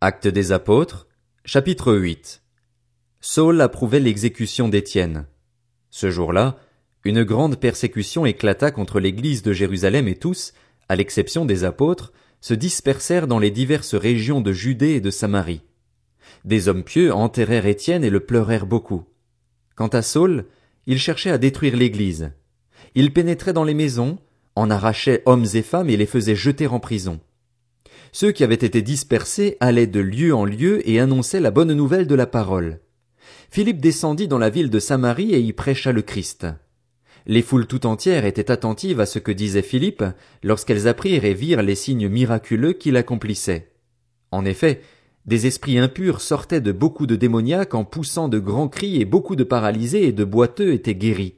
Actes des apôtres, chapitre 8. Saul approuvait l'exécution d'Étienne. Ce jour-là, une grande persécution éclata contre l'église de Jérusalem et tous, à l'exception des apôtres, se dispersèrent dans les diverses régions de Judée et de Samarie. Des hommes pieux enterrèrent Étienne et le pleurèrent beaucoup. Quant à Saul, il cherchait à détruire l'église. Il pénétrait dans les maisons, en arrachait hommes et femmes et les faisait jeter en prison. Ceux qui avaient été dispersés allaient de lieu en lieu et annonçaient la bonne nouvelle de la parole. Philippe descendit dans la ville de Samarie et y prêcha le Christ. Les foules tout entières étaient attentives à ce que disait Philippe lorsqu'elles apprirent et virent les signes miraculeux qu'il accomplissait. En effet, des esprits impurs sortaient de beaucoup de démoniaques en poussant de grands cris et beaucoup de paralysés et de boiteux étaient guéris.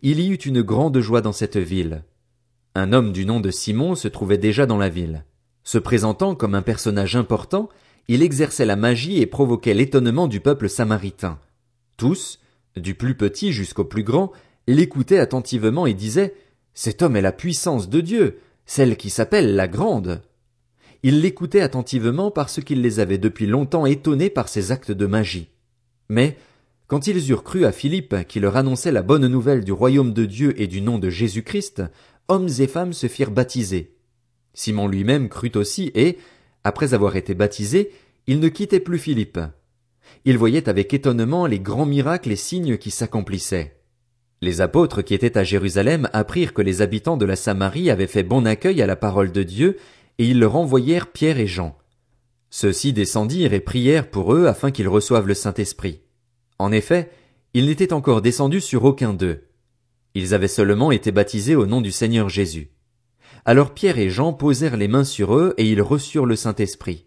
Il y eut une grande joie dans cette ville. Un homme du nom de Simon se trouvait déjà dans la ville. Se présentant comme un personnage important, il exerçait la magie et provoquait l'étonnement du peuple samaritain. Tous, du plus petit jusqu'au plus grand, l'écoutaient attentivement et disaient Cet homme est la puissance de Dieu, celle qui s'appelle la grande. Ils l'écoutaient attentivement parce qu'il les avait depuis longtemps étonnés par ses actes de magie. Mais, quand ils eurent cru à Philippe qui leur annonçait la bonne nouvelle du royaume de Dieu et du nom de Jésus Christ, hommes et femmes se firent baptiser. Simon lui-même crut aussi et, après avoir été baptisé, il ne quittait plus Philippe. Il voyait avec étonnement les grands miracles et signes qui s'accomplissaient. Les apôtres qui étaient à Jérusalem apprirent que les habitants de la Samarie avaient fait bon accueil à la parole de Dieu, et ils leur envoyèrent Pierre et Jean. Ceux-ci descendirent et prièrent pour eux afin qu'ils reçoivent le Saint-Esprit. En effet, ils n'étaient encore descendus sur aucun d'eux. Ils avaient seulement été baptisés au nom du Seigneur Jésus. Alors Pierre et Jean posèrent les mains sur eux et ils reçurent le Saint-Esprit.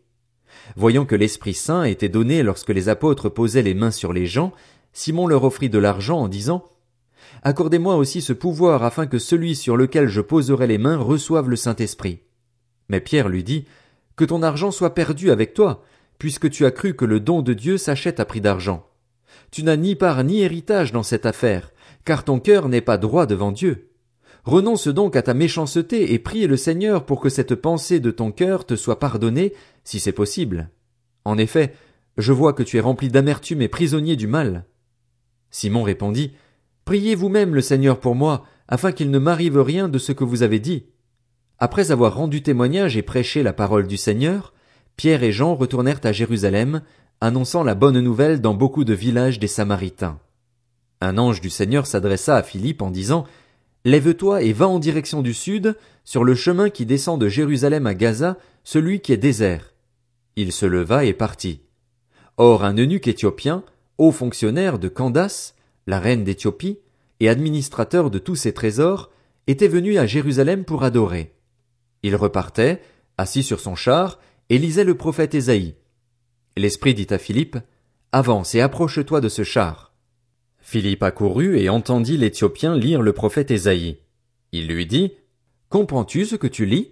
Voyant que l'Esprit Saint était donné lorsque les apôtres posaient les mains sur les gens, Simon leur offrit de l'argent en disant Accordez-moi aussi ce pouvoir afin que celui sur lequel je poserai les mains reçoive le Saint-Esprit. Mais Pierre lui dit Que ton argent soit perdu avec toi, puisque tu as cru que le don de Dieu s'achète à prix d'argent. Tu n'as ni part ni héritage dans cette affaire, car ton cœur n'est pas droit devant Dieu. Renonce donc à ta méchanceté et prie le Seigneur pour que cette pensée de ton cœur te soit pardonnée, si c'est possible. En effet, je vois que tu es rempli d'amertume et prisonnier du mal. Simon répondit, Priez vous-même le Seigneur pour moi, afin qu'il ne m'arrive rien de ce que vous avez dit. Après avoir rendu témoignage et prêché la parole du Seigneur, Pierre et Jean retournèrent à Jérusalem, annonçant la bonne nouvelle dans beaucoup de villages des Samaritains. Un ange du Seigneur s'adressa à Philippe en disant, Lève-toi et va en direction du sud, sur le chemin qui descend de Jérusalem à Gaza, celui qui est désert. Il se leva et partit. Or un eunuque éthiopien, haut fonctionnaire de Candace, la reine d'Éthiopie, et administrateur de tous ses trésors, était venu à Jérusalem pour adorer. Il repartait, assis sur son char, et lisait le prophète Ésaïe. L'Esprit dit à Philippe, Avance et approche-toi de ce char. Philippe accourut et entendit l'Éthiopien lire le prophète Ésaïe. Il lui dit, Comprends-tu ce que tu lis?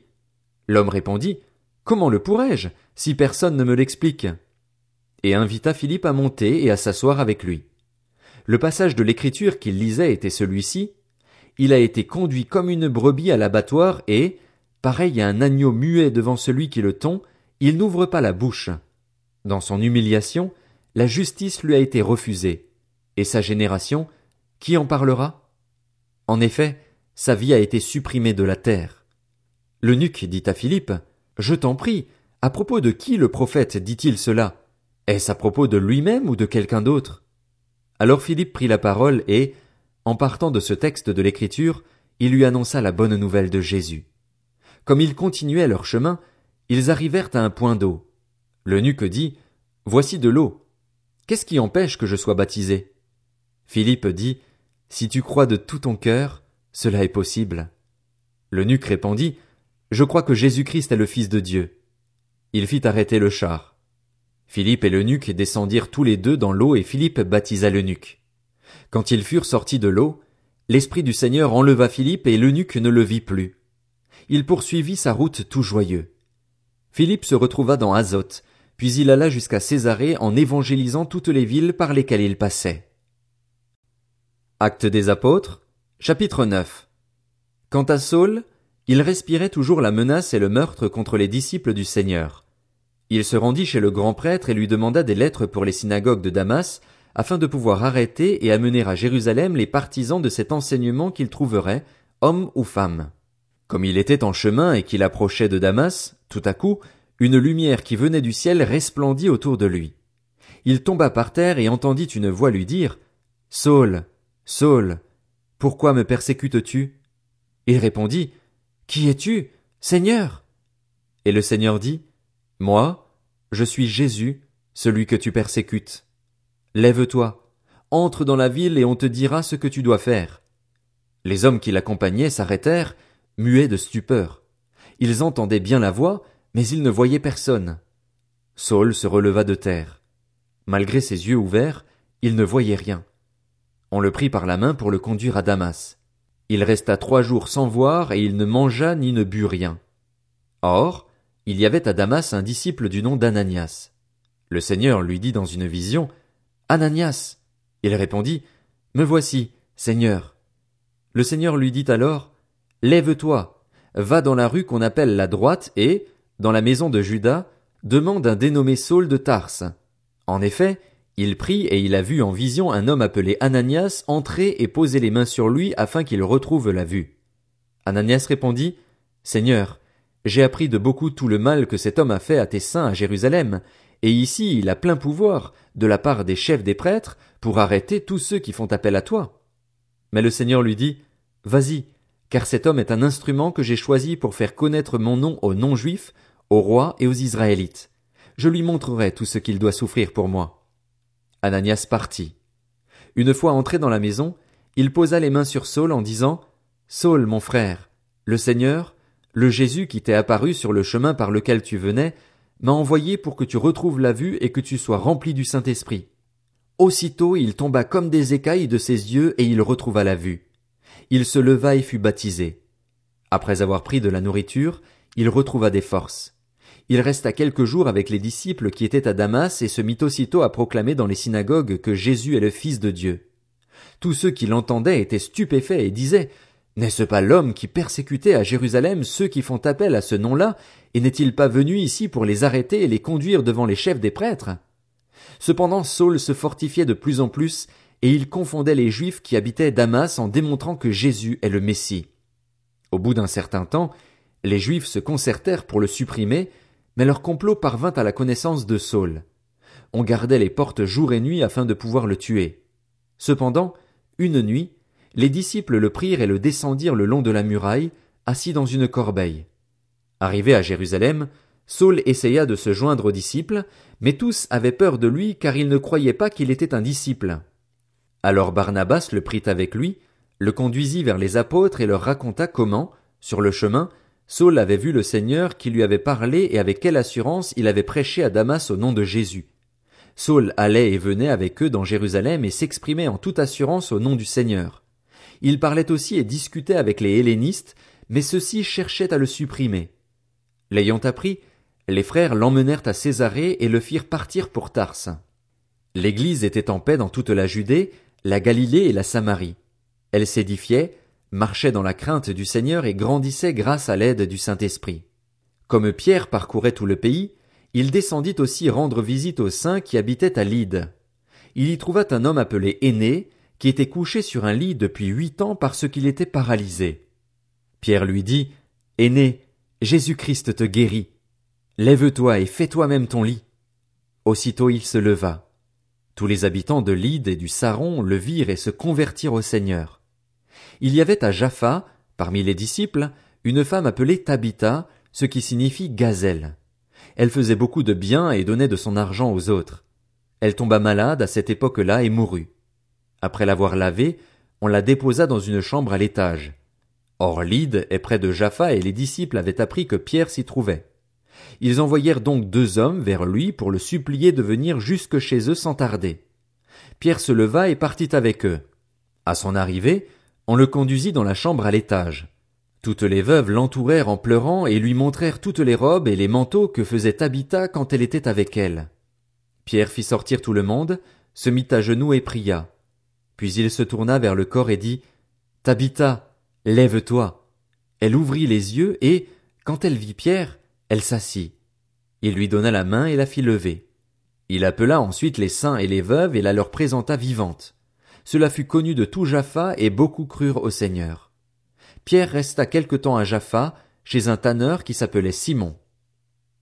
L'homme répondit, Comment le pourrais-je, si personne ne me l'explique? Et invita Philippe à monter et à s'asseoir avec lui. Le passage de l'écriture qu'il lisait était celui-ci. Il a été conduit comme une brebis à l'abattoir et, pareil à un agneau muet devant celui qui le tond, il n'ouvre pas la bouche. Dans son humiliation, la justice lui a été refusée. Et sa génération, qui en parlera? En effet, sa vie a été supprimée de la terre. L'eunuque dit à Philippe, Je t'en prie, à propos de qui le prophète dit-il cela? Est-ce à propos de lui-même ou de quelqu'un d'autre? Alors Philippe prit la parole et, en partant de ce texte de l'écriture, il lui annonça la bonne nouvelle de Jésus. Comme ils continuaient leur chemin, ils arrivèrent à un point d'eau. L'eunuque dit, Voici de l'eau. Qu'est-ce qui empêche que je sois baptisé? Philippe dit, Si tu crois de tout ton cœur, cela est possible. L'eunuque répondit, Je crois que Jésus-Christ est le Fils de Dieu. Il fit arrêter le char. Philippe et l'eunuque descendirent tous les deux dans l'eau et Philippe baptisa l'eunuque. Quand ils furent sortis de l'eau, l'Esprit du Seigneur enleva Philippe et l'eunuque ne le vit plus. Il poursuivit sa route tout joyeux. Philippe se retrouva dans Azote, puis il alla jusqu'à Césarée en évangélisant toutes les villes par lesquelles il passait. Actes des apôtres, chapitre 9. Quant à Saul, il respirait toujours la menace et le meurtre contre les disciples du Seigneur. Il se rendit chez le grand prêtre et lui demanda des lettres pour les synagogues de Damas, afin de pouvoir arrêter et amener à Jérusalem les partisans de cet enseignement qu'il trouverait, hommes ou femmes. Comme il était en chemin et qu'il approchait de Damas, tout à coup, une lumière qui venait du ciel resplendit autour de lui. Il tomba par terre et entendit une voix lui dire, Saul, Saul, pourquoi me persécutes-tu? Il répondit, Qui es-tu, Seigneur? Et le Seigneur dit, Moi, je suis Jésus, celui que tu persécutes. Lève-toi, entre dans la ville et on te dira ce que tu dois faire. Les hommes qui l'accompagnaient s'arrêtèrent, muets de stupeur. Ils entendaient bien la voix, mais ils ne voyaient personne. Saul se releva de terre. Malgré ses yeux ouverts, il ne voyait rien. On le prit par la main pour le conduire à Damas. Il resta trois jours sans voir et il ne mangea ni ne but rien. Or, il y avait à Damas un disciple du nom d'Ananias. Le Seigneur lui dit dans une vision, Ananias. Il répondit, Me voici, Seigneur. Le Seigneur lui dit alors, Lève-toi, va dans la rue qu'on appelle la droite et, dans la maison de Judas, demande un dénommé Saul de Tarse. En effet, il prit et il a vu en vision un homme appelé Ananias entrer et poser les mains sur lui afin qu'il retrouve la vue. Ananias répondit, Seigneur, j'ai appris de beaucoup tout le mal que cet homme a fait à tes saints à Jérusalem, et ici il a plein pouvoir, de la part des chefs des prêtres, pour arrêter tous ceux qui font appel à toi. Mais le Seigneur lui dit, Vas-y, car cet homme est un instrument que j'ai choisi pour faire connaître mon nom aux non-juifs, aux rois et aux Israélites. Je lui montrerai tout ce qu'il doit souffrir pour moi. Ananias partit. Une fois entré dans la maison, il posa les mains sur Saul en disant, Saul, mon frère, le Seigneur, le Jésus qui t'est apparu sur le chemin par lequel tu venais, m'a envoyé pour que tu retrouves la vue et que tu sois rempli du Saint-Esprit. Aussitôt il tomba comme des écailles de ses yeux et il retrouva la vue. Il se leva et fut baptisé. Après avoir pris de la nourriture, il retrouva des forces. Il resta quelques jours avec les disciples qui étaient à Damas et se mit aussitôt à proclamer dans les synagogues que Jésus est le Fils de Dieu. Tous ceux qui l'entendaient étaient stupéfaits et disaient N'est-ce pas l'homme qui persécutait à Jérusalem ceux qui font appel à ce nom-là, et n'est-il pas venu ici pour les arrêter et les conduire devant les chefs des prêtres? Cependant Saul se fortifiait de plus en plus, et il confondait les Juifs qui habitaient Damas en démontrant que Jésus est le Messie. Au bout d'un certain temps, les Juifs se concertèrent pour le supprimer, mais leur complot parvint à la connaissance de Saul. On gardait les portes jour et nuit afin de pouvoir le tuer. Cependant, une nuit, les disciples le prirent et le descendirent le long de la muraille, assis dans une corbeille. Arrivé à Jérusalem, Saul essaya de se joindre aux disciples, mais tous avaient peur de lui car ils ne croyaient pas qu'il était un disciple. Alors Barnabas le prit avec lui, le conduisit vers les apôtres et leur raconta comment, sur le chemin, Saul avait vu le Seigneur qui lui avait parlé et avec quelle assurance il avait prêché à Damas au nom de Jésus. Saul allait et venait avec eux dans Jérusalem et s'exprimait en toute assurance au nom du Seigneur. Il parlait aussi et discutait avec les hellénistes, mais ceux-ci cherchaient à le supprimer. L'ayant appris, les frères l'emmenèrent à Césarée et le firent partir pour Tarse. L'église était en paix dans toute la Judée, la Galilée et la Samarie. Elle s'édifiait, marchait dans la crainte du Seigneur et grandissait grâce à l'aide du Saint-Esprit. Comme Pierre parcourait tout le pays, il descendit aussi rendre visite aux saints qui habitaient à Lyde. Il y trouva un homme appelé Aîné, qui était couché sur un lit depuis huit ans parce qu'il était paralysé. Pierre lui dit, Aîné, Jésus-Christ te guérit. Lève-toi et fais toi-même ton lit. Aussitôt il se leva. Tous les habitants de Lyde et du Saron le virent et se convertirent au Seigneur. Il y avait à Jaffa, parmi les disciples, une femme appelée Tabitha, ce qui signifie gazelle. Elle faisait beaucoup de bien et donnait de son argent aux autres. Elle tomba malade à cette époque-là et mourut. Après l'avoir lavée, on la déposa dans une chambre à l'étage. Or Lyde est près de Jaffa et les disciples avaient appris que Pierre s'y trouvait. Ils envoyèrent donc deux hommes vers lui pour le supplier de venir jusque chez eux sans tarder. Pierre se leva et partit avec eux. À son arrivée, on le conduisit dans la chambre à l'étage. Toutes les veuves l'entourèrent en pleurant et lui montrèrent toutes les robes et les manteaux que faisait Tabitha quand elle était avec elle. Pierre fit sortir tout le monde, se mit à genoux et pria. Puis il se tourna vers le corps et dit, Tabitha, lève-toi. Elle ouvrit les yeux et, quand elle vit Pierre, elle s'assit. Il lui donna la main et la fit lever. Il appela ensuite les saints et les veuves et la leur présenta vivante. Cela fut connu de tout Jaffa et beaucoup crurent au Seigneur. Pierre resta quelque temps à Jaffa, chez un tanneur qui s'appelait Simon.